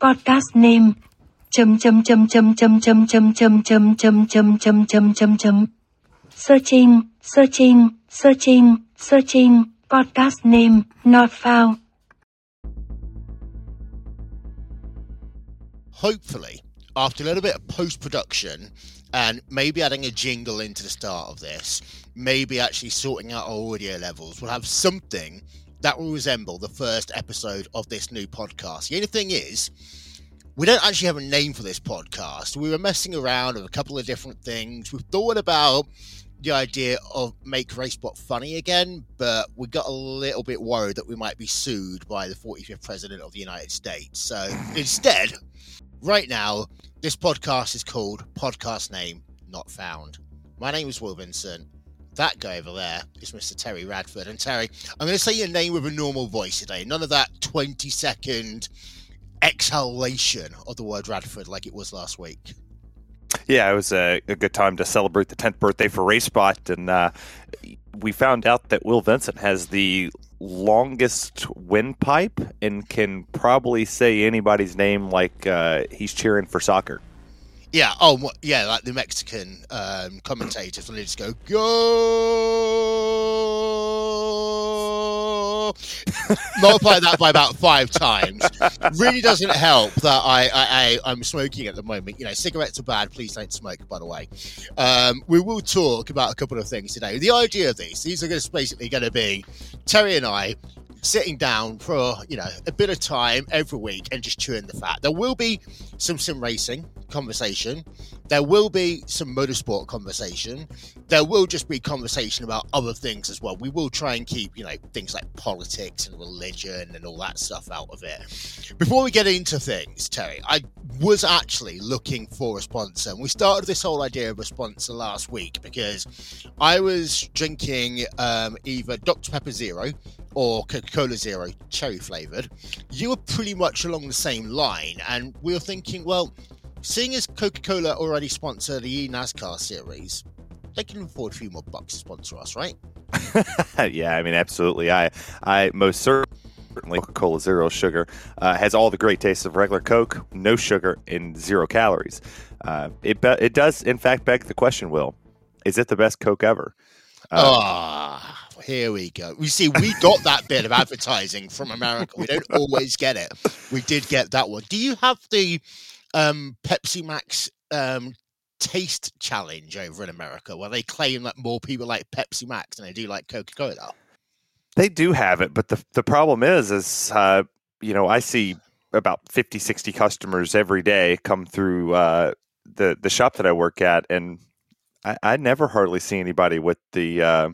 Podcast name. Chấm chấm chấm chấm chấm chấm chấm chấm chấm chấm chấm chấm chấm chấm chấm. Searching, searching, searching, searching. Podcast name not found. hopefully, after a little bit of post production and maybe adding a jingle into the start of this, maybe actually sorting out our audio levels, we'll have something that will resemble the first episode of this new podcast. The only thing is, we don't actually have a name for this podcast. We were messing around with a couple of different things. We've thought about the idea of make Racebot funny again, but we got a little bit worried that we might be sued by the 45th president of the United States. So instead, right now, this podcast is called Podcast Name Not Found. My name is Wil Vincent. That guy over there is Mr. Terry Radford. And Terry, I'm going to say your name with a normal voice today. None of that 20 second exhalation of the word Radford like it was last week. Yeah, it was a, a good time to celebrate the 10th birthday for RaceBot. And uh, we found out that Wil Vincent has the longest windpipe and can probably say anybody's name like uh, he's cheering for soccer. Yeah. Oh, yeah. Like the Mexican um, commentators when they just go go. Multiply that by about five times. Really doesn't help that I, I, I am smoking at the moment. You know, cigarettes are bad. Please don't smoke. By the way, um, we will talk about a couple of things today. The idea of these, these are just basically going to be Terry and I sitting down for you know a bit of time every week and just chewing the fat. There will be some sim racing conversation. There will be some motorsport conversation. There will just be conversation about other things as well. We will try and keep you know things like politics and religion and all that stuff out of it. Before we get into things, Terry, I was actually looking for a sponsor, and we started this whole idea of a sponsor last week because I was drinking um, either Dr Pepper Zero or Coca Cola Zero cherry flavored, you were pretty much along the same line. And we were thinking, well, seeing as Coca Cola already sponsor the NASCAR series, they can afford a few more bucks to sponsor us, right? yeah, I mean, absolutely. I, I most certainly Coca Cola Zero Sugar uh, has all the great tastes of regular Coke, no sugar, and zero calories. Uh, it, be- it does, in fact, beg the question, Will, is it the best Coke ever? Ah. Uh, here we go. We see we got that bit of advertising from America. We don't always get it. We did get that one. Do you have the um, Pepsi Max um, taste challenge over in America where they claim that more people like Pepsi Max than they do like Coca Cola? They do have it, but the the problem is, is uh, you know, I see about 50, 60 customers every day come through uh, the the shop that I work at, and I, I never hardly see anybody with the uh,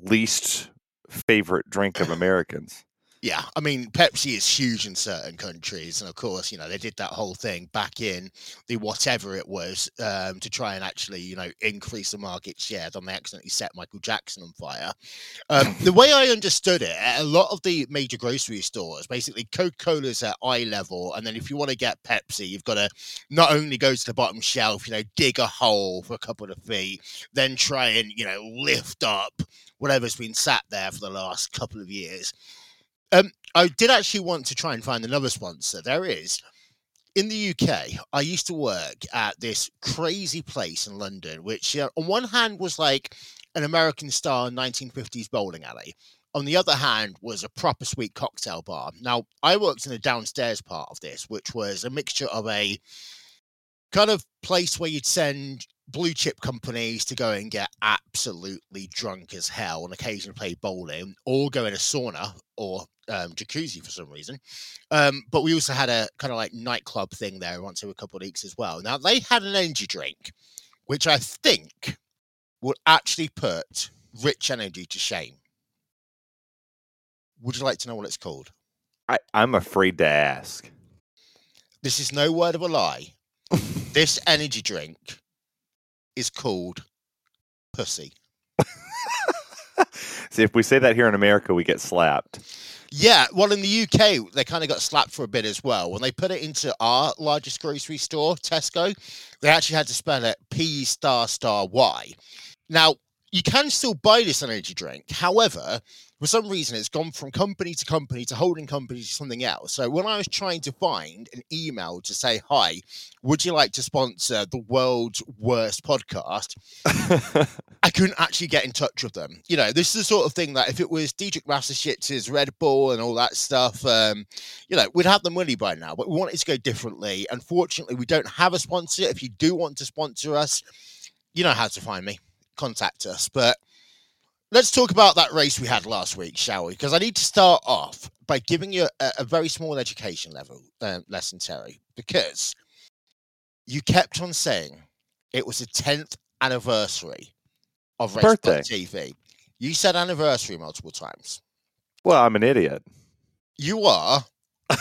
least favorite drink of Americans. Yeah, I mean, Pepsi is huge in certain countries, and of course, you know they did that whole thing back in the whatever it was um, to try and actually, you know, increase the market share. Then they accidentally set Michael Jackson on fire. Um, the way I understood it, a lot of the major grocery stores, basically, Coca Cola's at eye level, and then if you want to get Pepsi, you've got to not only go to the bottom shelf, you know, dig a hole for a couple of feet, then try and you know lift up whatever's been sat there for the last couple of years. Um, I did actually want to try and find another sponsor. There is. In the UK, I used to work at this crazy place in London, which uh, on one hand was like an American style 1950s bowling alley. On the other hand, was a proper sweet cocktail bar. Now, I worked in the downstairs part of this, which was a mixture of a kind of place where you'd send blue chip companies to go and get absolutely drunk as hell and occasionally play bowling or go in a sauna or um, jacuzzi for some reason. Um, but we also had a kind of like nightclub thing there once every couple of weeks as well. Now they had an energy drink, which I think would actually put rich energy to shame. Would you like to know what it's called? I, I'm afraid to ask. This is no word of a lie. this energy drink is called pussy. See, if we say that here in America, we get slapped. Yeah, well, in the UK, they kind of got slapped for a bit as well. When they put it into our largest grocery store, Tesco, they actually had to spell it P star star Y. Now, you can still buy this energy drink. However, for some reason, it's gone from company to company to holding company to something else. So when I was trying to find an email to say, hi, would you like to sponsor the world's worst podcast? I couldn't actually get in touch with them. You know, this is the sort of thing that if it was Dietrich Mateschitz' Red Bull and all that stuff, um, you know, we'd have the money by now, but we want it to go differently. Unfortunately, we don't have a sponsor. If you do want to sponsor us, you know how to find me. Contact us. But let's talk about that race we had last week, shall we? Because I need to start off by giving you a, a very small education level uh, lesson, Terry, because you kept on saying it was the 10th anniversary of Race Birthday. TV. You said anniversary multiple times. Well, I'm an idiot. You are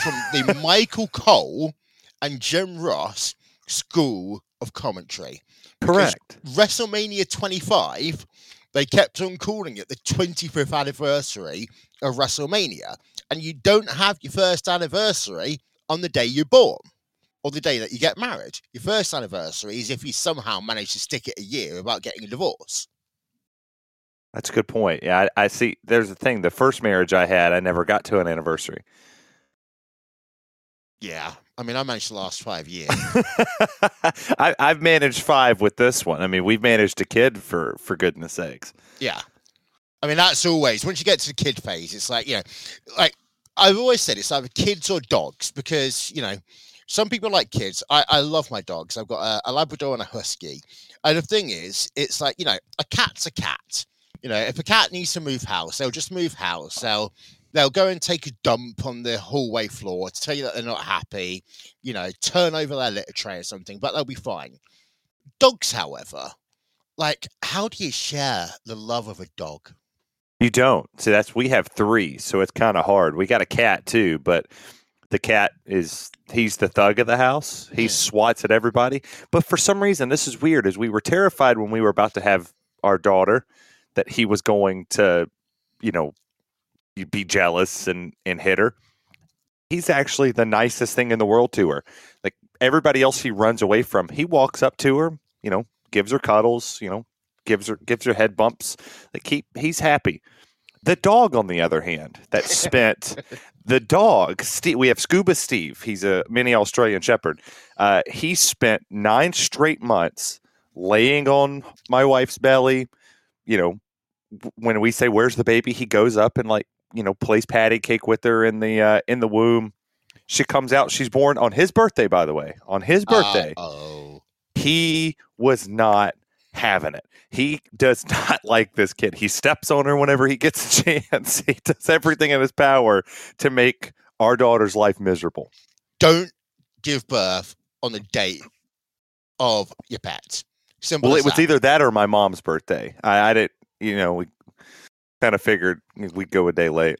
from the Michael Cole and Jim Ross School of Commentary. Correct. WrestleMania 25, they kept on calling it the 25th anniversary of WrestleMania. And you don't have your first anniversary on the day you're born or the day that you get married. Your first anniversary is if you somehow manage to stick it a year without getting a divorce. That's a good point. Yeah, I, I see. There's the thing. The first marriage I had, I never got to an anniversary. Yeah. I mean, I managed the last five years. I, I've managed five with this one. I mean, we've managed a kid for for goodness sakes. Yeah. I mean, that's always once you get to the kid phase, it's like, you know, like I've always said it's either kids or dogs because, you know, some people like kids. I, I love my dogs. I've got a, a Labrador and a Husky. And the thing is, it's like, you know, a cat's a cat. You know, if a cat needs to move house, they'll just move house. They'll they'll go and take a dump on the hallway floor to tell you that they're not happy, you know, turn over their litter tray or something, but they'll be fine. Dogs, however, like, how do you share the love of a dog? You don't. See, that's we have three, so it's kind of hard. We got a cat too, but the cat is he's the thug of the house. He Yeah. swats at everybody. But for some reason, this is weird. Is we were terrified when we were about to have our daughter that he was going to, you know, be jealous and and hit her. He's actually the nicest thing in the world to her. Like everybody else, he runs away from. He walks up to her, you know, gives her cuddles, you know, gives her gives her head bumps. Like he he's happy. The dog, on the other hand, that spent the dog. Steve, we have Scuba Steve. He's a mini Australian Shepherd. Uh, he spent nine straight months laying on my wife's belly. You know, when we say "Where's the baby," he goes up and like you know plays patty cake with her in the uh, in the womb. She comes out. She's born on his birthday, by the way. On his birthday, oh. he was not having it. He does not like this kid. He steps on her whenever he gets a chance. He does everything in his power to make our daughter's life miserable. Don't give birth on the date of your pet. Simple Well, it was that. either that or my mom's birthday. I, I didn't, you know, we kind of figured we'd go a day late.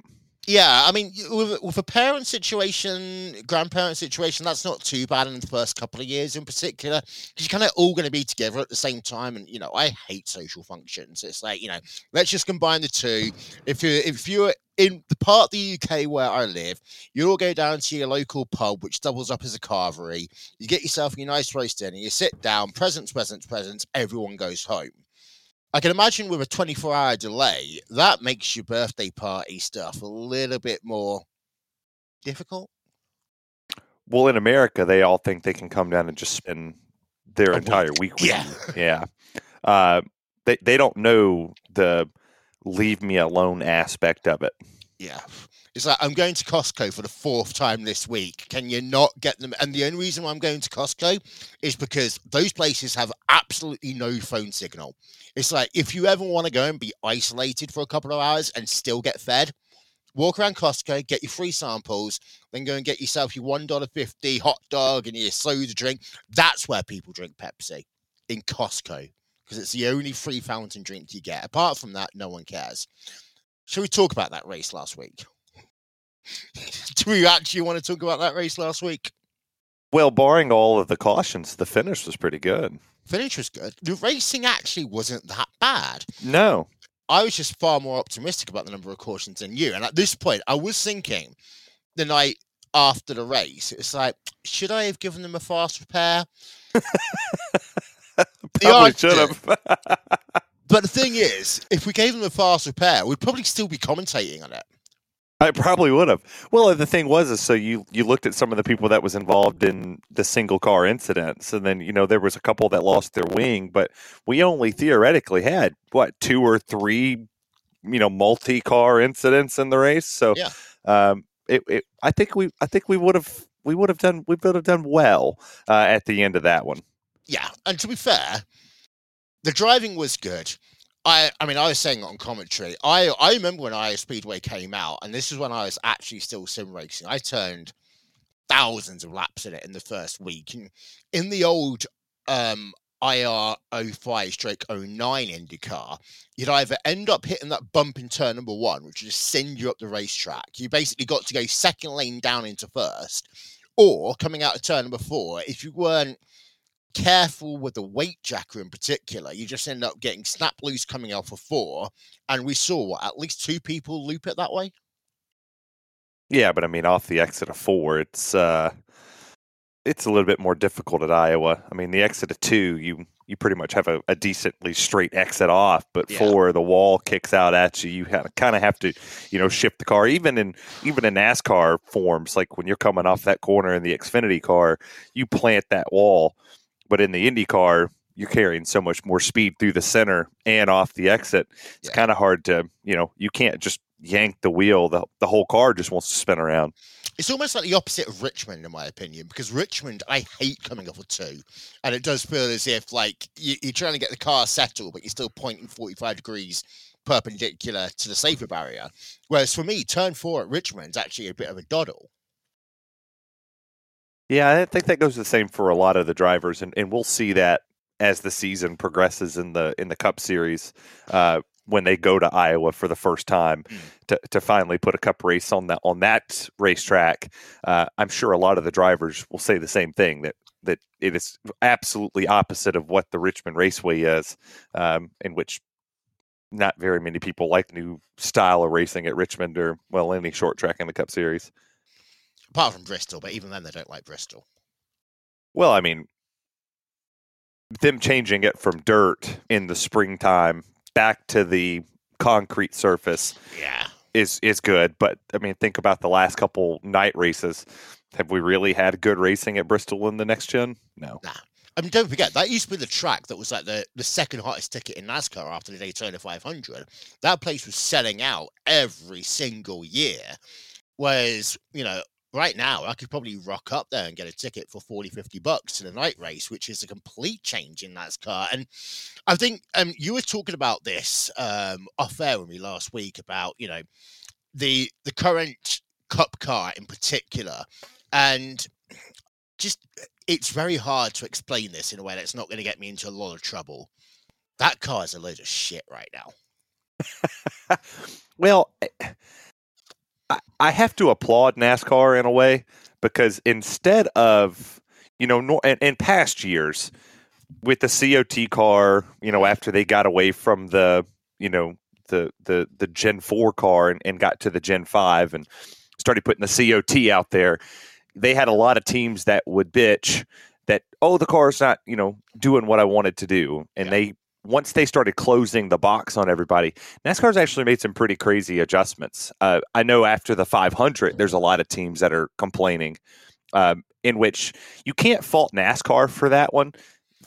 Yeah, I mean, with, with a parent situation, grandparent situation, that's not too bad in the first couple of years in particular, because you're kind of all going to be together at the same time. And, you know, I hate social functions. It's like, you know, let's just combine the two. If you're, if you're in the part of the UK where I live, you all go down to your local pub, which doubles up as a carvery. You get yourself your nice roast dinner, you sit down, presents, presents, presents, everyone goes home. I can imagine with a 24 hour delay, that makes your birthday party stuff a little bit more difficult. Well, in America, they all think they can come down and just spend their A entire week. week with Yeah. you. Yeah. Uh, they, they don't know the leave me alone aspect of it. Yeah. It's like, I'm going to Costco for the fourth time this week. Can you not get them? And the only reason why I'm going to Costco is because those places have absolutely no phone signal. It's like, if you ever want to go and be isolated for a couple of hours and still get fed, walk around Costco, get your free samples, then go and get yourself your $1.50 hot dog and your soda drink. That's where people drink Pepsi in Costco because it's the only free fountain drink you get. Apart from that, no one cares. Shall we talk about that race last week? Do we actually want to talk about that race last week? Well, barring all of the cautions, the finish was pretty good. Finish was good. The racing actually wasn't that bad. No. I was just far more optimistic about the number of cautions than you. And at this point, I was thinking the night after the race, it's like, should I have given them a fast repair? Probably should have. But the thing is, if we gave them a fast repair, we'd probably still be commentating on it. I probably would have. Well, the thing was, is so you you looked at some of the people that was involved in the single car incidents, and then you know there was a couple that lost their wing, but we only theoretically had what two or three, you know, multi car incidents in the race. So, Yeah. um, it, it I think we I think we would have we would have done we would have done well uh, at the end of that one. Yeah, and to be fair, the driving was good. I, I mean, I was saying on commentary. I, I remember when Iowa Speedway came out, and this is when I was actually still sim racing. I turned thousands of laps in it in the first week. And in the old um, IR 05 stroke 09 IndyCar, you'd either end up hitting that bump in turn number one, which would just send you up the racetrack. You basically got to go second lane down into first, or coming out of turn number four, if you weren't careful with the weight jacker in particular, you just end up getting snap loose coming out for four. And we saw what at least two people loop it that way. Yeah, but I mean, off the exit of four, it's uh, it's a little bit more difficult at Iowa. I mean, the exit of two, you you pretty much have a, a decently straight exit off, but Yeah. four, the wall kicks out at you. You kind of have to, you know, shift the car. Even in even in NASCAR forms, like when you're coming off that corner in the Xfinity car, you plant that wall. But in the Indy car, you're carrying so much more speed through the center and off the exit. It's Yeah. kind of hard to, you know, you can't just yank the wheel. The the whole car just wants to spin around. It's almost like the opposite of Richmond, in my opinion, because Richmond, I hate coming off a two. And it does feel as if, like, you, you're trying to get the car settled, but you're still pointing 45 degrees perpendicular to the safer barrier. Whereas for me, turn four at Richmond's actually a bit of a doddle. Yeah, I think that goes the same for a lot of the drivers, and, and we'll see that as the season progresses in the in the Cup Series uh, when they go to Iowa for the first time Mm. to, to finally put a Cup race on that on that racetrack. Uh, I'm sure a lot of the drivers will say the same thing that that it is absolutely opposite of what the Richmond Raceway is, um, in which not very many people like the new style of racing at Richmond or well any short track in the Cup Series. Apart from Bristol, but even then, they don't like Bristol. Well, I mean, them changing it from dirt in the springtime back to the concrete surface Yeah. is is good. But I mean, think about the last couple night races. Have we really had good racing at Bristol in the next gen? No. Nah. I mean, don't forget that used to be the track that was like the, the second hottest ticket in NASCAR after the Daytona 500. That place was selling out every single year. Whereas, you know, right now I could probably rock up there and get a ticket for 40, 50 bucks to the night race, which is a complete change in NASCAR. And I think um, you were talking about this um, off air with me last week about, you know, the the current cup car in particular. And just it's very hard to explain this in a way that's not going to get me into a lot of trouble. That car is a load of shit right now. Well, eh, I, have to applaud NASCAR in a way because instead of you know nor, in, in past years with the COT car, you know after they got away from the you know the the the Gen four car and, and got to the Gen five and started putting the COT out there, they had a lot of teams that would bitch that oh the car's not you know doing what I wanted to do, and Yeah. they once they started closing the box on everybody, NASCAR's actually made some pretty crazy adjustments. Uh, I know after the 500, there's a lot of teams that are complaining, um, in which you can't fault NASCAR for that one.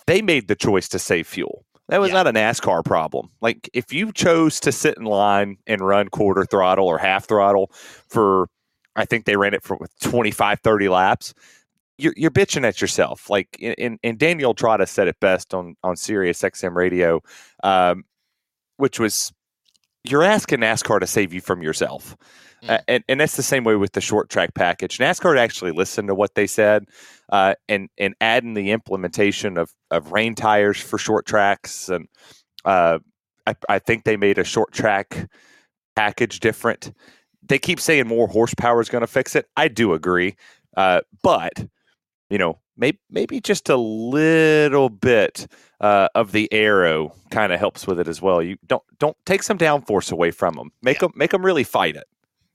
They made the choice to save fuel. That was Yeah. not a NASCAR problem. Like if you chose to sit in line and run quarter throttle or half throttle for, I think they ran it for 25, 30 laps. You're, you're bitching at yourself. Like, and, and Danielle Trotta said it best on on Sirius XM radio, um, which was, you're asking NASCAR to save you from yourself. Mm. Uh, and, and that's the same way with the short track package. NASCAR actually listened to what they said, uh, and and adding the implementation of of rain tires for short tracks, and uh, I, I think they made a short track package different. They keep saying more horsepower is going to fix it. I do agree, uh, but you know, maybe maybe just a little bit uh, of the aero kind of helps with it as well. You don't don't take some downforce away from them. Make them make them really fight it.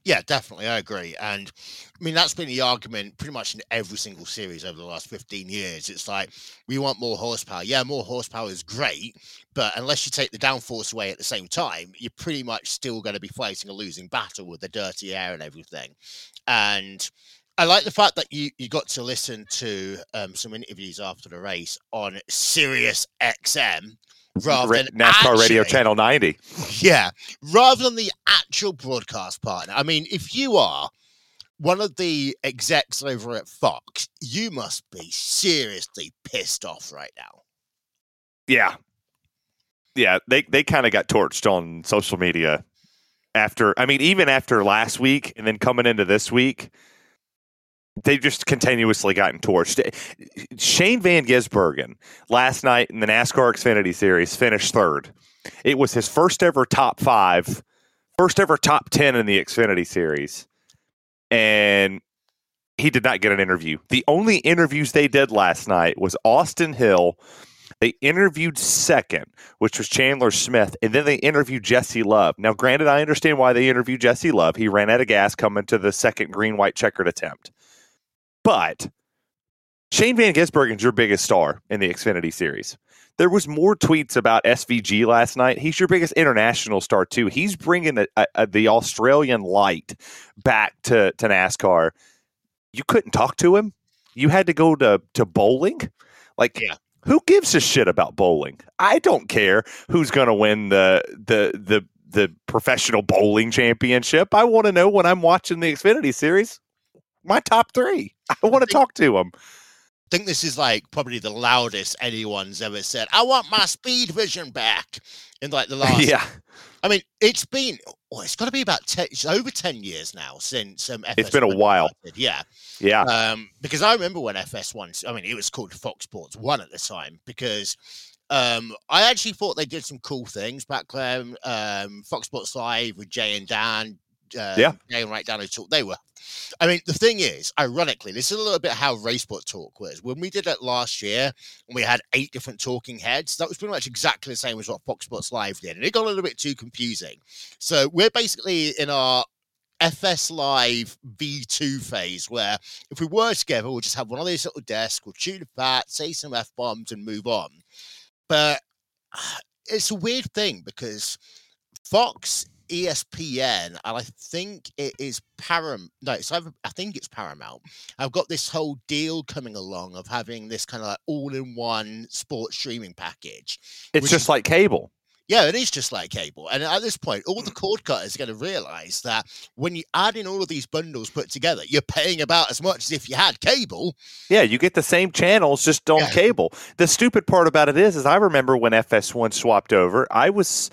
Yeah, definitely. I agree. And I mean, that's been the argument pretty much in every single series over the last 15 years. It's like, we want more horsepower. Yeah, more horsepower is great. But unless you take the downforce away at the same time, you're pretty much still going to be fighting a losing battle with the dirty air and everything. And I like the fact that you, you got to listen to um, some interviews after the race on Sirius XM rather Ra- than NASCAR Radio Channel 90. yeah, rather than the actual broadcast partner. I mean, if you are one of the execs over at Fox, you must be seriously pissed off right now. Yeah. Yeah, they they kind of got torched on social media after I mean even after last week and then coming into this week they've just continuously gotten torched. Shane Van Gisbergen last night in the NASCAR Xfinity Series finished third. It was his first ever top five, first ever top 10 in the Xfinity Series. And he did not get an interview. The only interviews they did last night was Austin Hill they interviewed second, which was Chandler Smith, and then they interviewed Jesse Love. Now, granted, I understand why they interviewed Jesse Love. He ran out of gas coming to the second green white checkered attempt. But Shane Van Gisbergen's your biggest star in the Xfinity series. There was more tweets about SVG last night. He's your biggest international star too. He's bringing a, a, a- the Australian light back to, to NASCAR. You couldn't talk to him. You had to go to to bowling. Like Yeah. who gives a shit about bowling? I don't care who's going to win the the the the professional bowling championship. I want to know when I'm watching the Xfinity series, my top three. I want to talk to him. I think this is like probably the loudest anyone's ever said. I want my Speedvision back in like the last. yeah, I mean, it's been. Oh, it's got to be about ten. It's over ten years now since um. It's been a while. started, Yeah. yeah, Um, because I remember when FS1, I mean, it was called Fox Sports 1 at the time, because um, I actually thought they did some cool things back then. Um, Fox Sports Live with Jay and Dan. Uh, Yeah. And Right down who talk. They were. I mean, the thing is, ironically, this is a little bit how Racebot Talk was. When we did it last year, and we had eight different talking heads, that was pretty much exactly the same as what Fox Sports Live did. And it got a little bit too confusing. So we're basically in our FS Live V2 phase where if we were together, we'll just have one of these little desks, we'll chew the fat, say some F bombs, and move on. But it's a weird thing because Fox, ESPN, and I think it is Paramount. No, it's I think it's Paramount. I've got this whole deal coming along of having this kind of like all-in-one sports streaming package. it's just is- like cable. Yeah, it is just like cable. And at this point, all the cord cutters are going to realize that when you add in all of these bundles put together, you're paying about as much as if you had cable. Yeah, you get the same channels just on Yeah. cable. The stupid part about it is, is I remember when FS1 swapped over, I was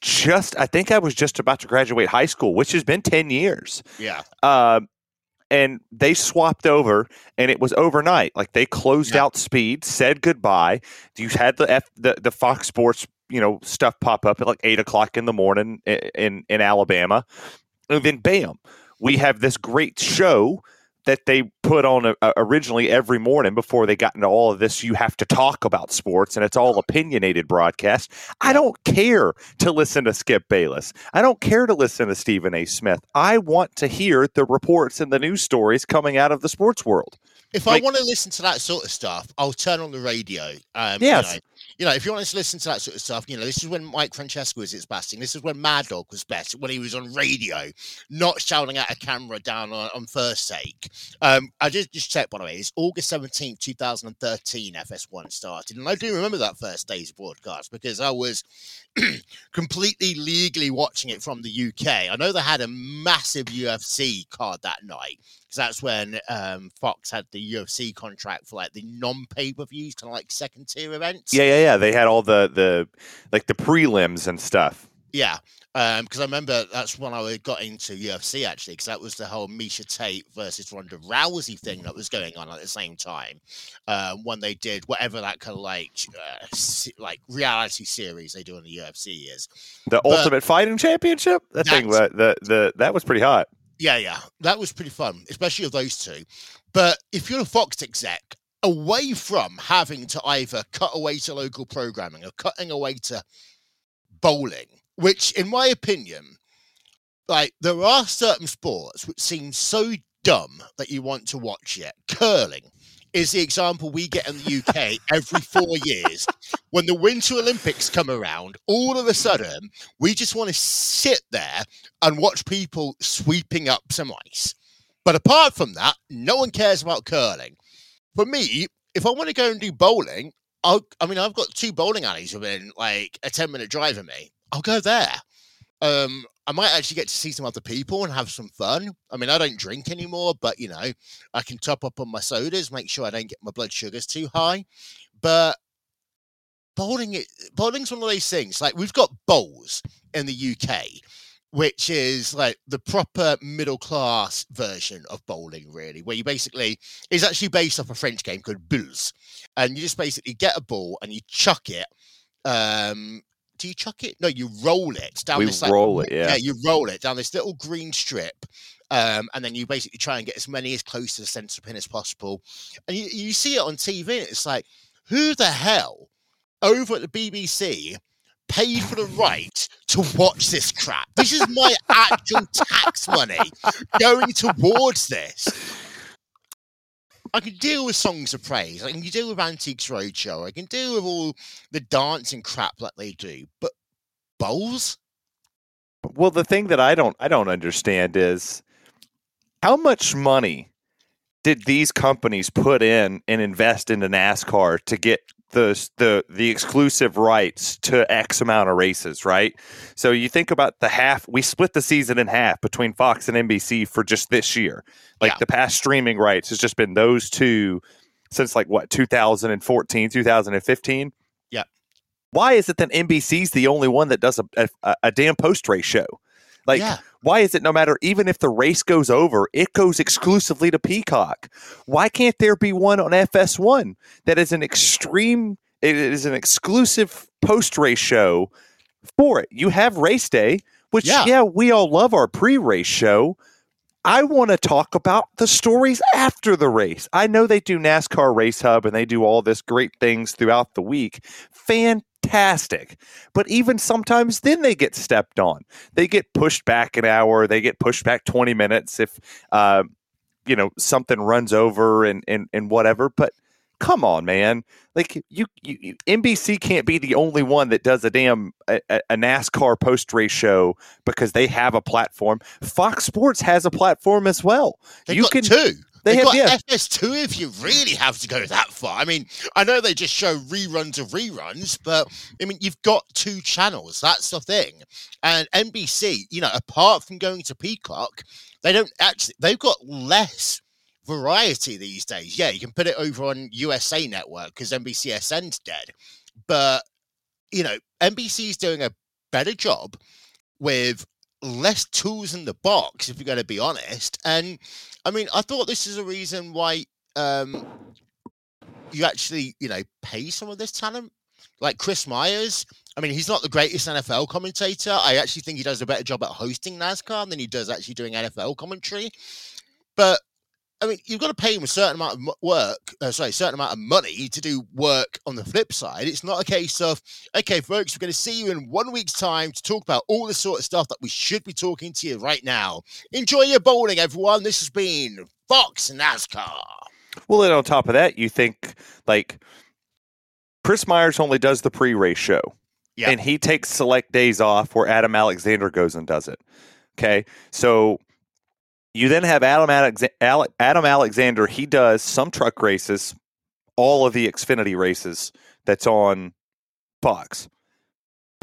just, I think I was just about to graduate high school, which has been 10 years. Yeah. Uh, and they swapped over and it was overnight. Like they closed Yeah. out speed, said goodbye. You had the F, the, the Fox Sports, you know, stuff pop up at like eight o'clock in the morning i- in, in Alabama. And then bam, we have this great show that they put on uh, originally every morning before they got into all of this. You have to talk about sports, and it's all opinionated broadcast. I don't care to listen to Skip Bayless. I don't care to listen to Stephen A. Smith. I want to hear the reports and the news stories coming out of the sports world. If Like- I want to listen to that sort of stuff, I'll turn on the radio. Um, Yes. You know, you know, if you want to listen to that sort of stuff, you know, this is when Mike Francesa was its best. This is when Mad Dog was best, when he was on radio, not shouting at a camera down on, on first take. Um, I just just checked, by the way, it's August 17th, 2013, FS1 started. And I do remember that first day's broadcast because I was completely legally watching it from the UK. I know they had a massive UFC card that night because that's when um, Fox had the UFC contract for like the non pay per views, kind of like second tier events. Yeah, yeah, yeah. They had all the the like the prelims and stuff. Yeah. Um, because I remember that's when I got into UFC actually, because that was the whole Miesha Tate versus Ronda Rousey thing that was going on at the same time. Um, when they did whatever that kind of like uh, like reality series they do in the UFC is. The But- Ultimate Fighting Championship. That thing, the, the the that was pretty hot. Yeah, yeah, that was pretty fun, especially of those two. But if you're a Fox exec, away from having to either cut away to local programming or cutting away to bowling, which, in my opinion, like there are certain sports which seem so dumb that you want to watch it. Curling is the example we get in the UK every four years. When the Winter Olympics come around, all of a sudden, we just want to sit there and watch people sweeping up some ice. But apart from that, no one cares about curling. For me, if I want to go and do bowling, I'll, I mean, I've got two bowling alleys within like a 10 minute drive of me. I'll go there. Um, I might actually get to see some other people and have some fun. I mean, I don't drink anymore, but you know, I can top up on my sodas, make sure I don't get my blood sugars too high. But bowling, bowling's one of those things. Like we've got bowls in the UK, which is like the proper middle class version of bowling, really, where you basically is actually based off a French game called Boules, and you just basically get a ball and you chuck it um do you chuck it? No, you roll it down we this roll it, yeah. yeah, you roll it down this little green strip, um, and then you basically try and get as many as close to the centre pin as possible. And you, you see it on TV, and it's like, who the hell over at the BBC paid for the right to watch this crap? This is my actual tax money going towards this. I can deal with songs of praise. I can deal with Antiques Roadshow. I can deal with all the dancing crap that they do. But bowls? Well, the thing that I don't I don't understand is how much money did these companies put in and invest into NASCAR to get the the the exclusive rights to X amount of races, right? So you think about the half. We split the season in half between Fox and NBC for just this year. Like Yeah. the past streaming rights has just been those two since like what 2014, 2015. Yeah. Why is it that NBC's the only one that does a a, a damn post race show? Like yeah. why is it no matter even if the race goes over, it goes exclusively to Peacock? Why can't there be one on FS1 that is an extreme it is an exclusive post race show for it? You have race day, which Yeah. yeah, we all love our pre-race show. I want to talk about the stories after the race. I know they do NASCAR Race Hub and they do all this great things throughout the week. Fantastic. But even sometimes then they get stepped on. They get pushed back an hour, they get pushed back 20 minutes if uh, you know something runs over and and and whatever, but come on, man. Like you, you, NBC can't be the only one that does a damn a, a NASCAR post race show because they have a platform. Fox Sports has a platform as well. They've you can two. They They've have- got yeah. FS2 if you really have to go that far. I mean, I know they just show reruns of reruns, but I mean, you've got two channels. That's the thing. And NBC, you know, apart from going to Peacock, they don't actually, they've got less variety these days. Yeah, you can put it over on USA Network because NBCSN's dead. But, you know, NBC's doing a better job with less tools in the box, if you're going to be honest. And I mean, I thought this is a reason why um, you actually, you know, pay some of this talent. Like Chris Myers, I mean, he's not the greatest NFL commentator. I actually think he does a better job at hosting NASCAR than he does actually doing NFL commentary. But I mean, you've got to pay him a certain amount of work, uh, sorry, a certain amount of money to do work on the flip side. It's not a case of, okay, folks, we're going to see you in one week's time to talk about all the sort of stuff that we should be talking to you right now. Enjoy your bowling, everyone. This has been Fox NASCAR. Well, then on top of that, you think like Chris Myers only does the pre-race show, Yeah. and he takes select days off where Adam Alexander goes and does it. Okay, so you then have Adam Adam Alexander. He does some truck races, all of the Xfinity races that's on Fox.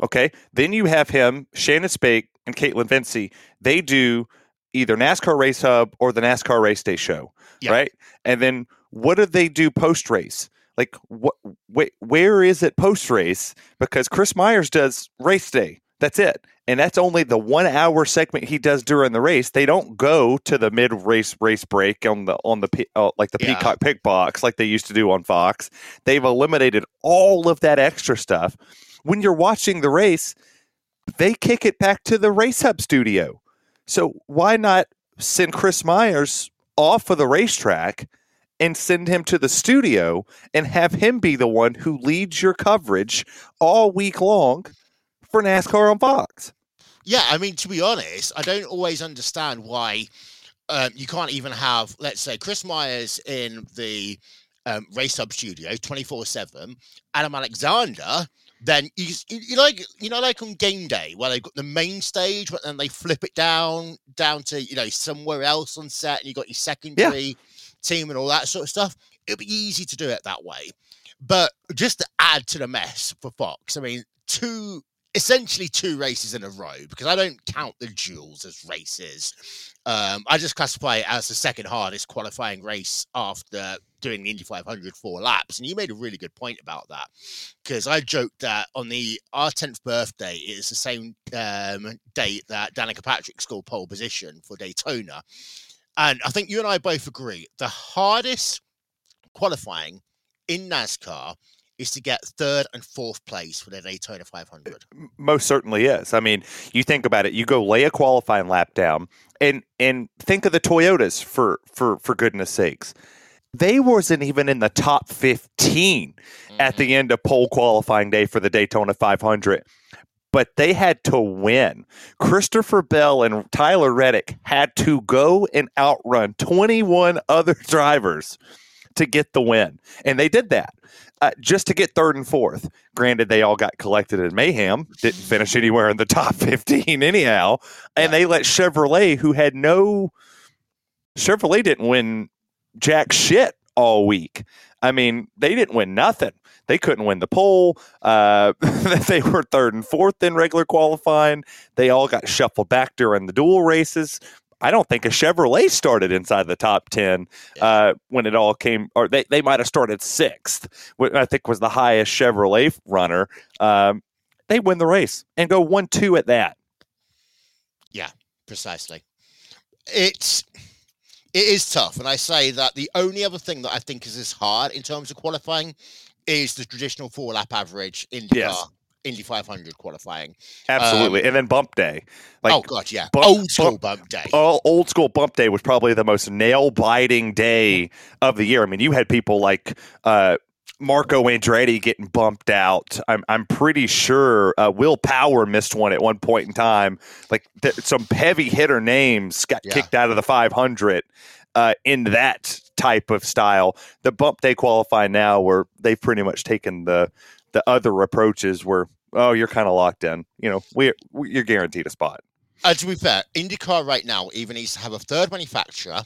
Okay, then you have him, Shannon Spake, and Kaitlyn Vincie. They do either NASCAR Race Hub or the NASCAR Race Day show, Yeah. right? And then what do they do post race? Like what? Wh- where is it post race? Because Chris Myers does race day. That's it, and that's only the one hour segment he does during the race. They don't go to the mid race race break on the on the uh, like the Yeah. Peacock pick box like they used to do on Fox. They've eliminated all of that extra stuff. When you're watching the race, they kick it back to the race hub studio. So why not send Chris Myers off of the racetrack and send him to the studio and have him be the one who leads your coverage all week long for NASCAR on Fox? Yeah, I mean, to be honest, I don't always understand why um, you can't even have, let's say, Chris Myers in the um, race hub studio 24 7, Adam Alexander. Then you, you like you know like on game day where they've got the main stage, but then they flip it down down to you know somewhere else on set, and you got your secondary yeah. team and all that sort of stuff. It'd be easy to do it that way, but just to add to the mess for Fox, I mean, two essentially two races in a row because I don't count the duels as races. Um, I just classify it as the second hardest qualifying race after doing the Indy 500 four laps. And you made a really good point about that because I joked that on the our 10th birthday is the same um, date that Danica Patrick scored pole position for Daytona. And I think you and I both agree the hardest qualifying in NASCAR is to get third and fourth place for the Daytona 500. Most certainly is. I mean, you think about it. You go lay a qualifying lap down, and and think of the Toyotas for for for goodness sakes. They wasn't even in the top 15 mm-hmm. at the end of pole qualifying day for the Daytona 500 but they had to win. Christopher Bell and Tyler Reddick had to go and outrun 21 other drivers to get the win. And they did that uh, just to get third and fourth. Granted, they all got collected in mayhem, didn't finish anywhere in the top 15 anyhow. And they let Chevrolet, who had no. Chevrolet didn't win jack shit all week. I mean, they didn't win nothing. They couldn't win the pole. Uh, they were third and fourth in regular qualifying. They all got shuffled back during the duel races. I don't think a Chevrolet started inside the top 10 uh, when it all came, or they, they might have started sixth, which I think was the highest Chevrolet runner. Um, they win the race and go 1 2 at that. Yeah, precisely. It's. It is tough, and I say that the only other thing that I think is as hard in terms of qualifying is the traditional four lap average in the yes. car Indy 500 qualifying. Absolutely, um, and then bump day. Like, oh god, yeah, bump, old school bump, bump day. Oh, old school bump day was probably the most nail biting day of the year. I mean, you had people like. Uh, Marco Andretti getting bumped out. I'm I'm pretty sure uh, Will Power missed one at one point in time. Like th- some heavy hitter names got yeah. kicked out of the 500 uh, in that type of style. The bump day qualify now, where they've pretty much taken the the other approaches where oh you're kind of locked in. You know, we, we you're guaranteed a spot. Uh, to be fair, IndyCar right now even needs to have a third manufacturer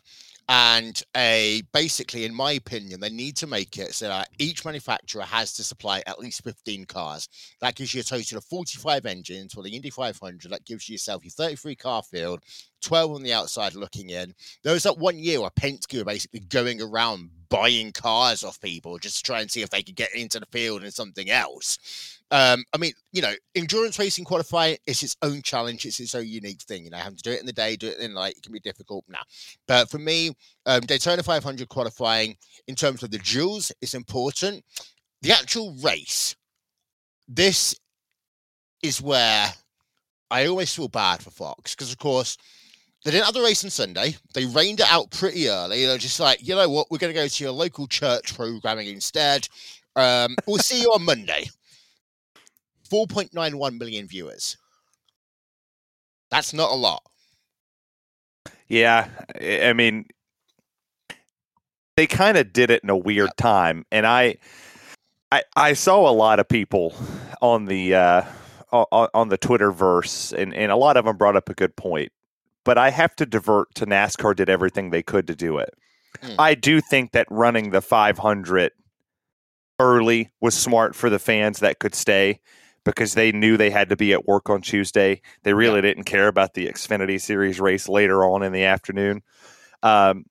and a basically, in my opinion, they need to make it so that each manufacturer has to supply at least 15 cars. That gives you a total of 45 engines for the Indy 500. That gives you yourself your 33 car field, 12 on the outside looking in. There was that one year where Penske were basically going around buying cars off people just to try and see if they could get into the field in something else. Um, I mean, you know, endurance racing qualifying is its own challenge. It's its own unique thing. You know, having to do it in the day, do it in the night, it can be difficult. Now, but for me, um, Daytona 500 qualifying in terms of the Duels, is important. The actual race, this is where I always feel bad for Fox because, of course, they didn't have the race on Sunday. They rained it out pretty early. They're just like, you know what, we're going to go to your local church programming instead. Um, we'll see you on Monday. 4.91 million viewers. That's not a lot. Yeah, I mean, they kind of did it in a weird time, and I, I, I saw a lot of people on the uh, on, on the Twitterverse, and and a lot of them brought up a good point. But I have to divert to NASCAR did everything they could to do it. Hmm. I do think that running the 500 early was smart for the fans that could stay because they knew they had to be at work on Tuesday. They really yeah. didn't care about the Xfinity Series race later on in the afternoon. Um,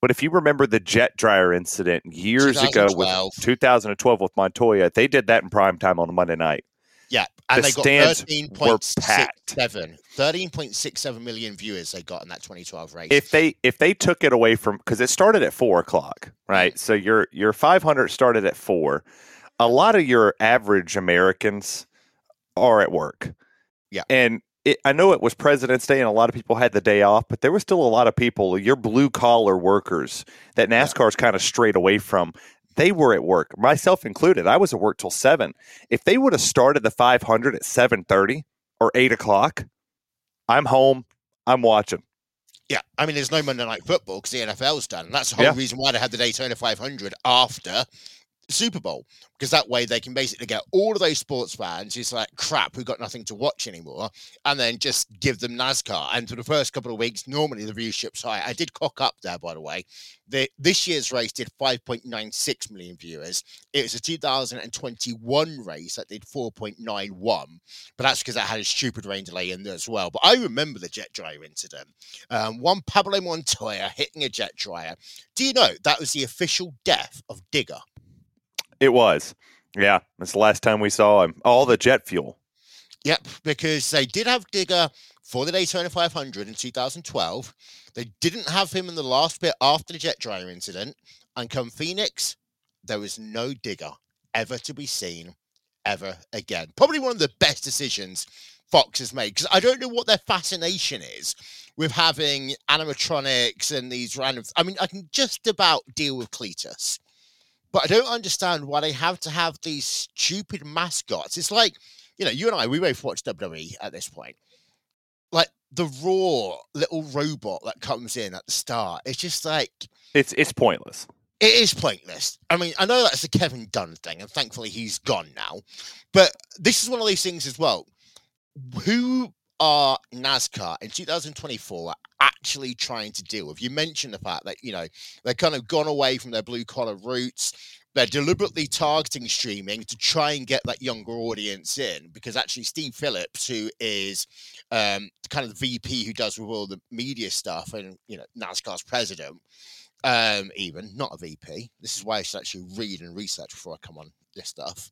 but if you remember the jet dryer incident years ago with 2012 with Montoya, they did that in prime time on a Monday night. Yeah, and the they got 13.67 13.67 million viewers they got in that 2012 race. If they if they took it away from because it started at four o'clock, right? So your your 500 started at four. A lot of your average Americans are at work. Yeah. And it, I know it was President's Day and a lot of people had the day off, but there was still a lot of people, your blue collar workers that NASCAR's kind of strayed away from. They were at work, myself included. I was at work till seven. If they would have started the 500 at 7:30 or eight o'clock, I'm home. I'm watching. Yeah, I mean, there's no Monday Night Football because the NFL's done. That's the whole Yeah. reason why they had the Daytona 500 after Super Bowl because that way they can basically get all of those sports fans who's like, crap, we've got nothing to watch anymore, and then just give them NASCAR. And for the first couple of weeks, normally the viewership's high. I did cock up there, by the way. The, this year's race did 5.96 million viewers. It was a 2021 race that did 4.91, but that's because that had a stupid rain delay in there as well. But I remember the jet dryer incident. Um, Juan Pablo Montoya hitting a jet dryer. Do you know that was the official death of Digger? It was. Yeah, that's the last time we saw him. All the jet fuel. Yep, because they did have Digger for the Daytona 500 in 2012. They didn't have him in the last bit after the jet dryer incident. And come Phoenix, there was no Digger ever to be seen ever again. Probably one of the best decisions Fox has made because I don't know what their fascination is with having animatronics and these random. I mean, I can just about deal with Cletus, but I don't understand why they have to have these stupid mascots. It's like you know, you and I, we both watch WWE at this point. Like the raw little robot that comes in at the start, it's just like It's it's pointless. it is pointless. I mean, I know that's a Kevin Dunn thing, and thankfully he's gone now. But this is one of these things as well. Who are NASCAR in 2024 actually trying to deal with? You mentioned the fact that, you know, they're kind of gone away from their blue collar roots. They're deliberately targeting streaming to try and get that younger audience in because actually Steve Phillips, who is um, kind of the VP who does all the media stuff and, you know, NASCAR's president, um, even not a VP. This is why I should actually read and research before I come on this stuff.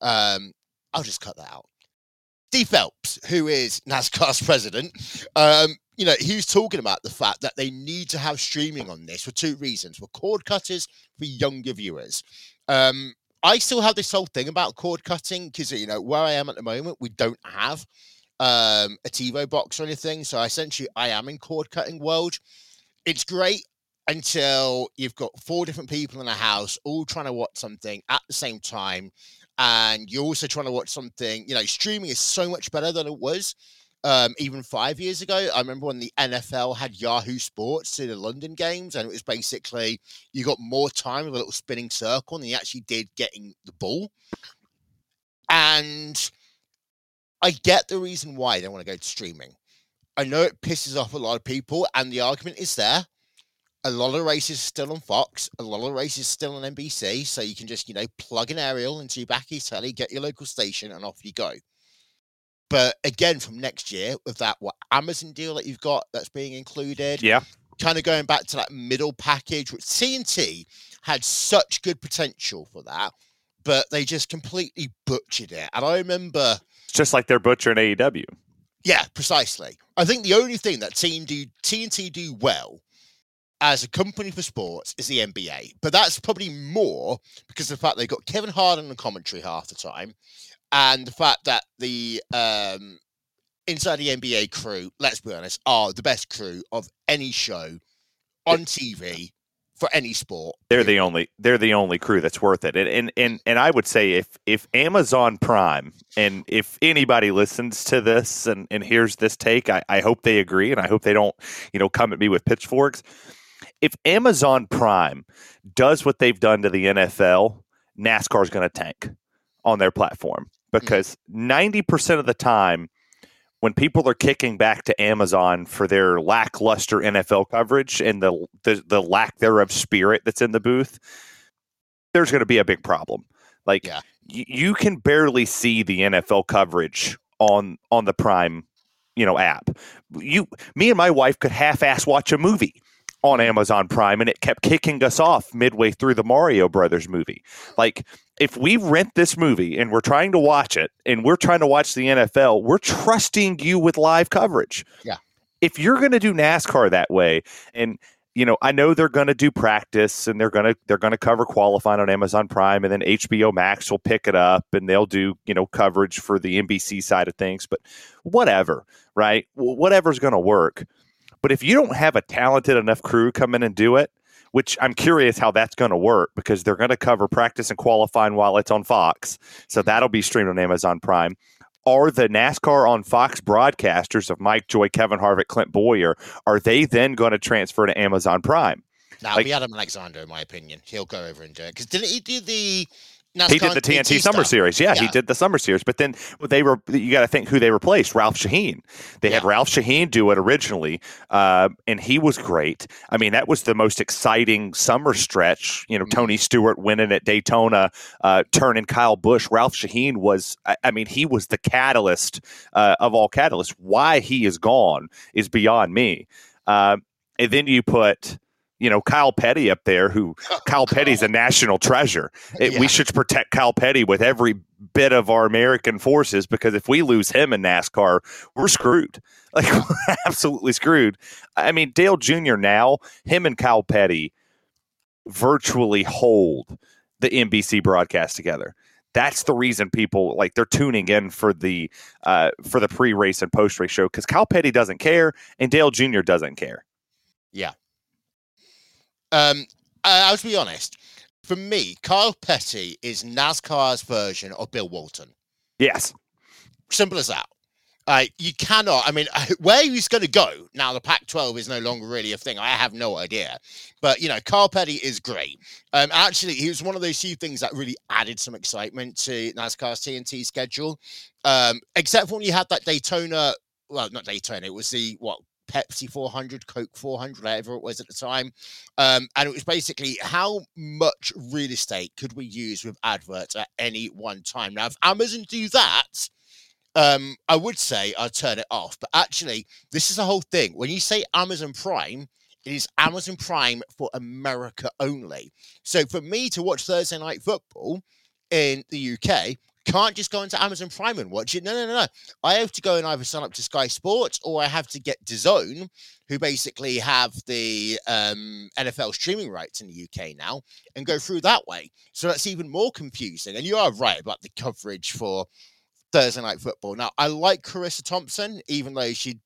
Um, I'll just cut that out. Steve Phelps, who is NASCAR's president, um, you know, he was talking about the fact that they need to have streaming on this for two reasons: for cord cutters, for younger viewers. Um, I still have this whole thing about cord cutting because you know where I am at the moment, we don't have um, a TiVo box or anything, so essentially I am in cord cutting world. It's great until you've got four different people in a house all trying to watch something at the same time and you're also trying to watch something you know streaming is so much better than it was um, even five years ago. I remember when the nfl had yahoo sports to the london games and it was basically you got more time with a little spinning circle than you actually did getting the ball. And i get the reason why they want to go to streaming. I know it pisses off a lot of people and the argument is there a lot of races are still on Fox. A lot of races are still on NBC. So you can just, you know, plug an aerial into your back of your telly, get your local station, and off you go. But again, from next year, with that what Amazon deal that you've got that's being included, Yeah. kind of going back to that middle package, which TNT had such good potential for that, but they just completely butchered it. And I remember It's just like they're butchering AEW. yeah, precisely. I think the only thing that TNT, do, TNT do well as a company for sports is the NBA, but that's probably more because of the fact they've got Kevin Harlan on the commentary half the time, and the fact that the um, inside the NBA crew, let's be honest, are the best crew of any show on TV for any sport. They're the only they're the only crew that's worth it. And and and, and I would say if if Amazon Prime and if anybody listens to this and, and hears this take, I, I hope they agree and I hope they don't, you know, come at me with pitchforks. If Amazon Prime does what they've done to the NFL, NASCAR is gonna tank on their platform mm-hmm. because ninety percent of the time when people are kicking back to Amazon for their lackluster NFL coverage and the the, the lack thereof spirit that's in the booth, there's going to be a big problem. Like Yeah. y- you can barely see the NFL coverage on on the Prime, you know, app. You, me, and my wife could half-ass watch a movie on Amazon Prime, and it kept kicking us off midway through the Mario Brothers movie. Like if we rent this movie and we're trying to watch it and we're trying to watch the NFL, we're trusting you with live coverage. Yeah. If you're going to do NASCAR that way, and you know, I know they're going to do practice and they're going to they're going to cover qualifying on Amazon Prime, and then HBO Max will pick it up and they'll do you know coverage for the NBC side of things. But whatever, right? Wh- Whatever's going to work. But if you don't have a talented enough crew come in and do it, which I'm curious how that's going to work because they're going to cover practice and qualifying while it's on Fox. So mm-hmm. that'll be streamed on Amazon Prime. are the NASCAR on Fox broadcasters of Mike Joy, Kevin Harvick, Clint Bowyer, are they then going to transfer to Amazon Prime? Now, like, be Adam Alexander, in my opinion. He'll go over and do it because didn't he do the NASCAR he did the TNT, TNT Summer Series. Yeah, yeah, he did the Summer Series. But then they were you got to think who they replaced. Ralph Sheheen. They yeah. had Ralph Sheheen do it originally, uh, and he was great. I mean, that was the most exciting summer stretch. You know, mm-hmm. Tony Stewart winning at Daytona, uh, turning Kyle Busch. Ralph Sheheen was. I, I mean, he was the catalyst uh, of all catalysts. Why he is gone is beyond me. Uh, and then you put you know Kyle Petty up there, who oh, Kyle Petty's a national treasure. It, yeah. We should protect Kyle Petty with every bit of our American forces because if we lose him in NASCAR, we're screwed. Like we're absolutely screwed. I mean, Dale Jr. now, him and Kyle Petty virtually hold the NBC broadcast together. That's the reason people like they're tuning in for the uh, for the pre race and post race show because Kyle Petty doesn't care and Dale Jr. doesn't care. Yeah, um, I, I'll be honest. For me, Kyle Petty is NASCAR's version of Bill Walton. Yes. Simple as that. Uh, you cannot. I mean, where he's going to go now? The Pac-12 is no longer really a thing. I have no idea. But you know, Kyle Petty is great. Um, actually, he was one of those few things that really added some excitement to NASCAR's TNT schedule. Um, except when you had that Daytona. Well, not Daytona. It was the what Pepsi 400, Coke 400, whatever it was at the time. Um, and it was basically how much real estate could we use with adverts at any one time? Now, if Amazon do that, um, I would say I'd turn it off. But actually, this is the whole thing. When you say Amazon Prime, it is Amazon Prime for America only. So for me to watch Thursday Night Football in the UK, can't just go into Amazon Prime and watch it. No, no, no, no. I have to go and either sign up to Sky Sports or I have to get DAZN, who basically have the um, NFL streaming rights in the UK now, and go through that way. So that's even more confusing. And you are right about the coverage for Thursday night football. Now, I like Charissa Thompson, even though she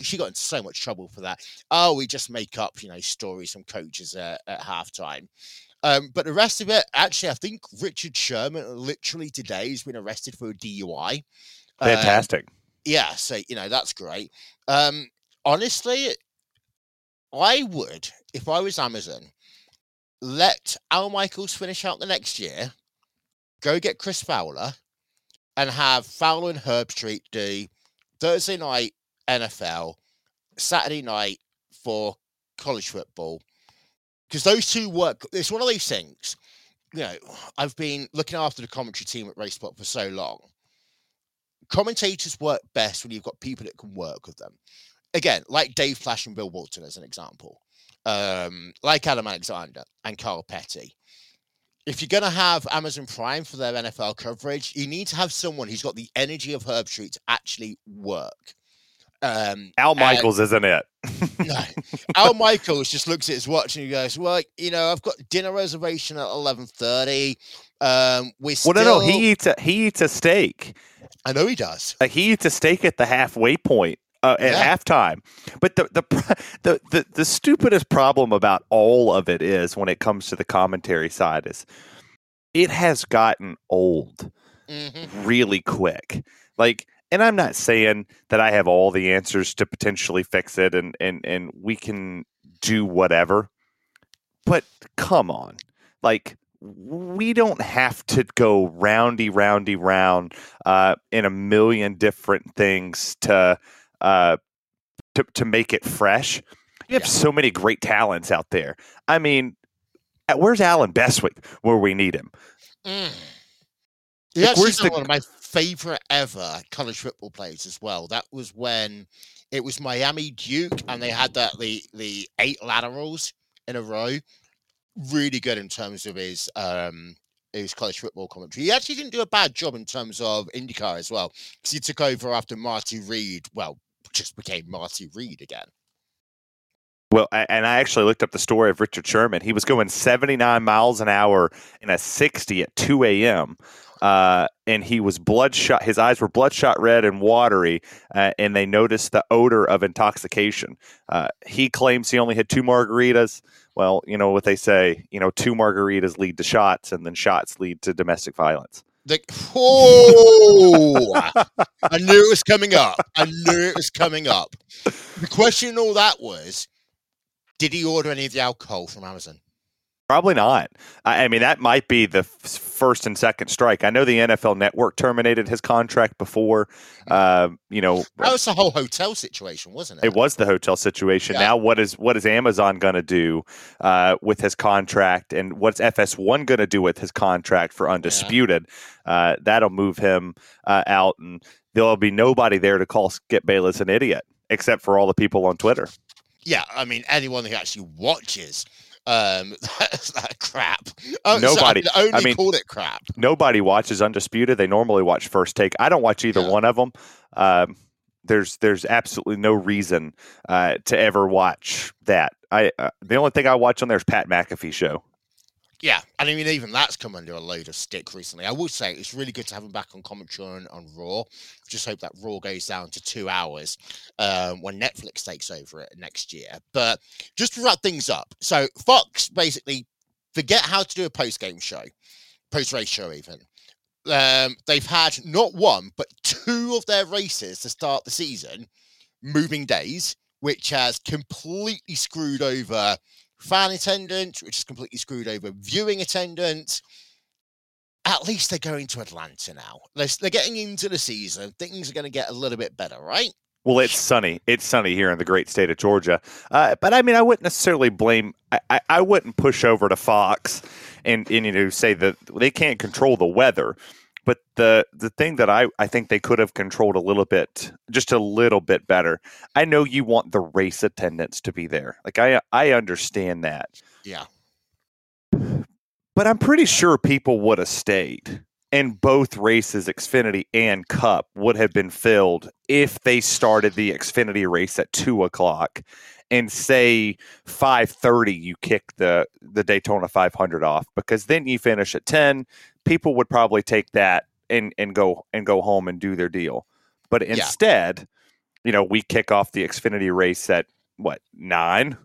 she got into so much trouble for that. Oh, we just make up, you know, stories from coaches at, at halftime. Um, but the rest of it, actually, I think Richard Sherman literally today has been arrested for a DUI. Um, Fantastic. Um, yeah, so you know that's great. Um, honestly, I would, if I was Amazon, let Al Michaels finish out the next year, go get Chris Fowler, and have Fowler and Herbstreit do Thursday night NFL, Saturday night for college football, because those two work. It's one of those things. You know, I've been looking after the commentary team at Racespot for so long. Commentators work best when you've got people that can work with them. Again, like Dave Pasch and Bill Walton as an example, um, like Adam Alexander and Carl Petty. If you're going to have Amazon Prime for their NFL coverage, you need to have someone who's got the energy of Herbstreit to actually work. Um, Al Michaels isn't it? no, Al Michaels just looks at his watch and he goes, "Well, you know, I've got dinner reservation at eleven thirty. Um, we well, no, no, he eats a he eats a steak. I know he does. Like he eats a steak at the halfway point uh, at yeah. halftime. But the, the the the the stupidest problem about all of it is when it comes to the commentary side is it has gotten old mm-hmm. really quick. Like and I'm not saying that I have all the answers to potentially fix it and and and we can do whatever. But come on. Like we don't have to go roundy roundy round uh, in a million different things to uh, to to make it fresh. You have yeah. so many great talents out there. I mean, uh, where's Allen Bestwick where we need him? Mm. Yeah, like, where's the, one of my favorite ever college football players as well. That was when it was Miami Duke, and they had that the the eight laterals in a row. Really good in terms of his um his college football commentary. He actually didn't do a bad job in terms of IndyCar as well, because he took over after Marty Reid. Well, just became Marty Reid again. Well, and I actually looked up the story of Richard Sherman. He was going 79 miles an hour in a 60 at 2 a.m uh, and he was bloodshot. His eyes were bloodshot red and watery, uh, and they noticed the odor of intoxication. Uh, he claims he only had two margaritas. Well, you know what they say. You know, two margaritas lead to shots, and then shots lead to domestic violence. The, oh, I knew it was coming up. I knew it was coming up. The question all that was, did he order any of the alcohol from Amazon? Probably not. I, I mean, that might be the f- first and second strike. I know the NFL Network terminated his contract before. Uh, you know, That was the whole hotel situation, wasn't it? it was the hotel situation. Yeah. Now, what is what is Amazon going to do uh, with his contract, and what's FS1 going to do with his contract for undisputed? Uh, that'll move him uh, out, and there'll be nobody there to call Skip Bayless an idiot, except for all the people on Twitter. Yeah, I mean, anyone who actually watches um, that, that crap. Oh, Nobody- So I only I mean- called it crap. nobody watches Undisputed. They normally watch First Take. I don't watch either Yeah. one of them. Um, there's there's absolutely no reason uh, to ever watch that. I uh, the only thing I watch on there is Pat McAfee show. Yeah, and I mean, even that's come under a load of stick recently. I will say it's really good to have him back on commentary on, on Raw. Just hope that Raw goes down to two hours um, when Netflix takes over it next year. But just to wrap things up, so Fox basically forget how to do a post game show, post race show, even. Um, they've had not one but two of their races to start the season moving days, which has completely screwed over fan attendance, which is completely screwed over viewing attendance. At least they're going to Atlanta now. They're, getting into the season. Things are going to get a little bit better, right? Well, it's sunny. It's sunny here in the great state of Georgia. Uh, but I mean, I wouldn't necessarily blame. I, I, I wouldn't push over to Fox and, and you know say that they can't control the weather. But the the thing that I, I think they could have controlled a little bit, just a little bit better. I know you want the race attendance to be there. Like I I understand that. Yeah. But I'm pretty sure people would have stayed. And both races, Xfinity and Cup, would have been filled if they started the Xfinity race at two o'clock, and say five thirty you kick the the Daytona 500 off, because then you finish at ten. People would probably take that and and go and go home and do their deal. But instead, you know, we kick off the Xfinity race at what nine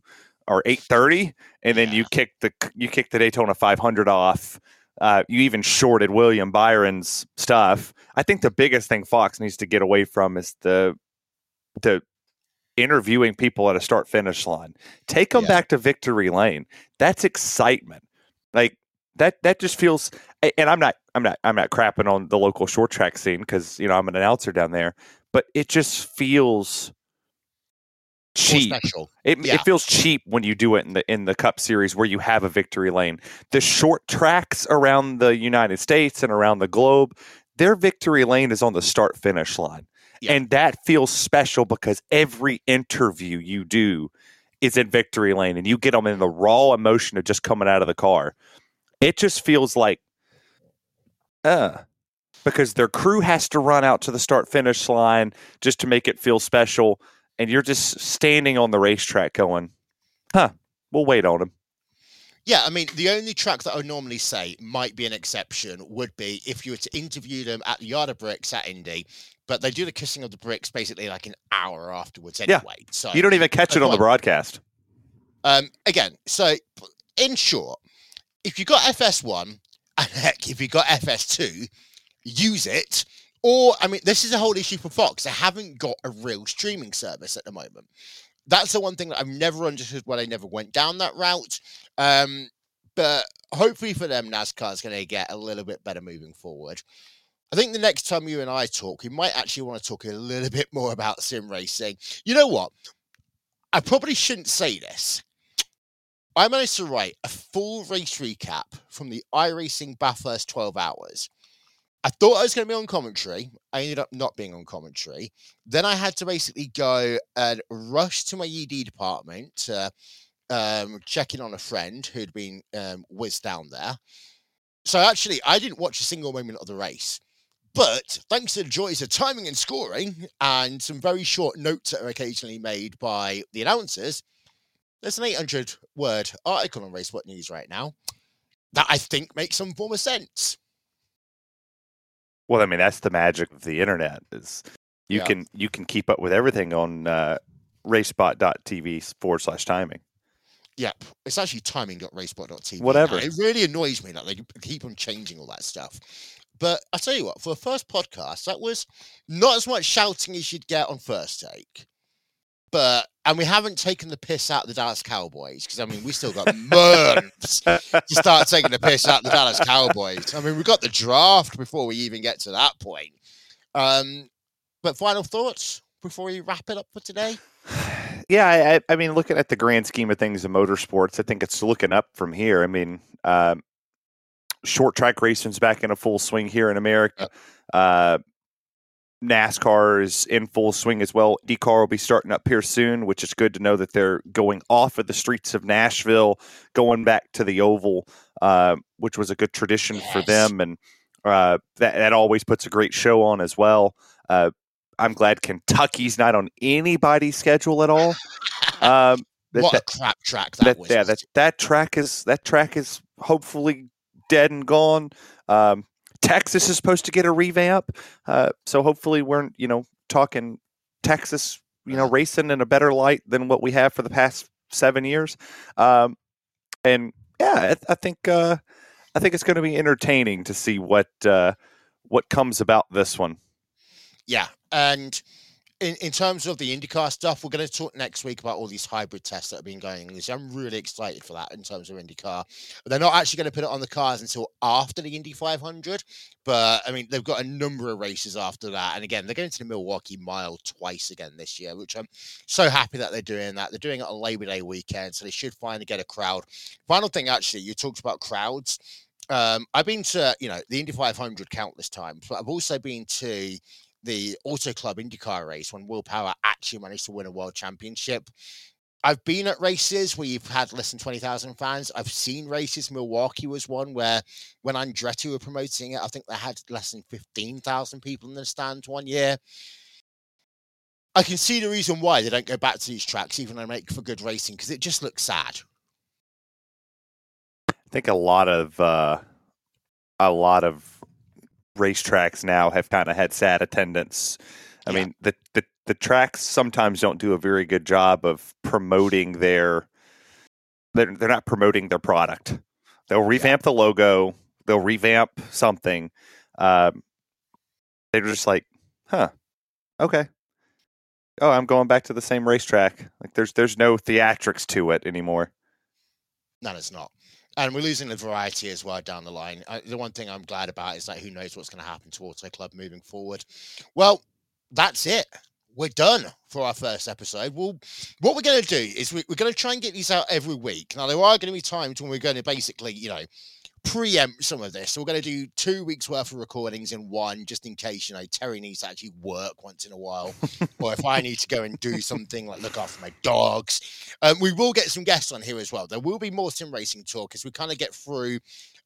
or eight thirty, and then you kick the you kick the Daytona 500 off. Uh, you even shorted William Byron's stuff. I think the biggest thing Fox needs to get away from is the the interviewing people at a start finish line. Take them Yeah. back to victory lane. That's excitement. Like that that just feels and I'm not I'm not I'm not crapping on the local short track scene because you know I'm an announcer down there, but it just feels cheap. It, Yeah. it feels cheap when you do it in the in the Cup Series where you have a victory lane. The short tracks around the United States and around the globe, their victory lane is on the start finish line, Yeah. and that feels special because every interview you do is in victory lane, and you get them in the raw emotion of just coming out of the car. It just feels like, uh, because their crew has to run out to the start finish line just to make it feel special and you're just standing on the racetrack going, huh, we'll wait on him. Yeah, I mean, the only track that I would normally say might be an exception would be if you were to interview them at the Yard of Bricks at Indy, but they do the kissing of the bricks basically like an hour afterwards Yeah. anyway. So You don't even catch it on the broadcast. Um, again, so in short, if you got FS1 and heck, if you got FS2, use it. Or, I mean, this is a whole issue for Fox. They haven't got a real streaming service at the moment. That's the one thing that I've never understood why they never went down that route. Um, but hopefully for them, NASCAR is going to get a little bit better moving forward. I think the next time you and I talk, we might actually want to talk a little bit more about sim racing. You know what? I probably shouldn't say this. I managed to write a full race recap from the iRacing Bathurst 12 hours. I thought I was going to be on commentary. I ended up not being on commentary. Then I had to basically go and rush to my ED department to um, check in on a friend who'd been um, whizzed down there. So actually, I didn't watch a single moment of the race. But thanks to the joys of timing and scoring and some very short notes that are occasionally made by the announcers, there's an 800 word article on Racespot News right now that I think makes some form of sense. Well, I mean, that's the magic of the internet is you Yeah. can you can keep up with everything on uh, racespot.tv forward slash timing. Yep, it's actually timing.racespot.tv. now. Whatever. It really annoys me that they keep on changing all that stuff. but I tell you what, for a first podcast, that was not as much shouting as you'd get on first take. But and we haven't taken the piss out of the Dallas Cowboys because I mean we still got months to start taking the piss out of the Dallas Cowboys. I mean we got the draft before we even get to that point. Um, but final thoughts before we wrap it up for today. Yeah, I, I mean, looking at the grand scheme of things in motorsports, I think it's looking up from here. I mean, um, short track racing's back in a full swing here in America. Uh, NASCAR is in full swing as well. IndyCar will be starting up here soon, which is good to know that they're going off of the streets of Nashville, going back to the Oval, uh, which was a good tradition yes. for them, and uh, that that always puts a great show on as well. Uh, I'm glad Kentucky's not on anybody's schedule at all. Um, that, what that, a crap track that, that was! Yeah, that that track is that track is hopefully dead and gone. Um, Texas is supposed to get a revamp, uh, so hopefully we're you know talking Texas, you know, racing in a better light than what we have for the past seven years. Um, and yeah, I, I think uh, I think it's going to be entertaining to see what uh, what comes about this one. Yeah, and in, in terms of the IndyCar stuff, we're going to talk next week about all these hybrid tests that have been going on. I'm really excited for that in terms of IndyCar. They're not actually going to put it on the cars until after the Indy 500, but I mean, they've got a number of races after that. And again, they're going to the Milwaukee Mile twice again this year, which I'm so happy that they're doing that. They're doing it on Labor Day weekend, so they should finally get a crowd. Final thing, actually, you talked about crowds. Um, I've been to, you know, the Indy 500 countless times, but I've also been to the Auto Club IndyCar race when Will Power actually managed to win a world championship. I've been at races where you've had less than 20,000 fans. I've seen races. Milwaukee was one where when Andretti were promoting it, I think they had less than 15,000 people in the stands one year. I can see the reason why they don't go back to these tracks, even though they make for good racing, because it just looks sad. I think a lot of uh, a lot of racetracks now have kind of had sad attendance. I yeah. mean, the, the the tracks sometimes don't do a very good job of promoting their they're, they're not promoting their product. They'll revamp yeah. the logo, they'll revamp something. Um, they're just like, huh, okay. Oh, I'm going back to the same racetrack. Like there's there's no theatrics to it anymore. No, it's not and we're losing the variety as well down the line. Uh, the one thing I'm glad about is that who knows what's going to happen to Auto Club moving forward. Well, that's it. We're done for our first episode. Well, what we're going to do is we, we're going to try and get these out every week. Now, there are going to be times when we're going to basically, you know, preempt some of this. So we're going to do two weeks worth of recordings in one, just in case you know Terry needs to actually work once in a while, or if I need to go and do something like look after my dogs. Um, we will get some guests on here as well. There will be more sim racing talk as we kind of get through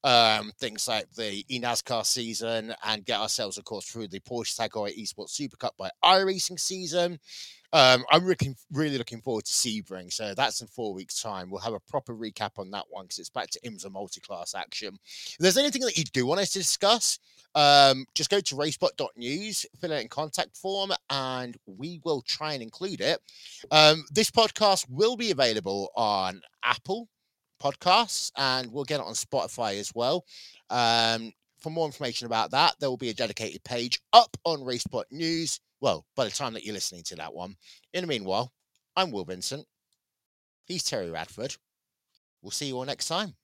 um, things like the eNASCAR season and get ourselves, of course, through the Porsche TAG Heuer Esports Super Cup by iRacing season. Um, I'm looking, really looking forward to Sebring. So that's in four weeks' time. We'll have a proper recap on that one because it's back to IMSA multi-class action. If there's anything that you do want us to discuss, um, just go to racespot.news, fill out in contact form, and we will try and include it. Um, this podcast will be available on Apple Podcasts, and we'll get it on Spotify as well. Um, for more information about that, there will be a dedicated page up on Racespot News well, by the time that you're listening to that one. In the meanwhile, I'm Wil Vincent. He's Terry Radford. We'll see you all next time.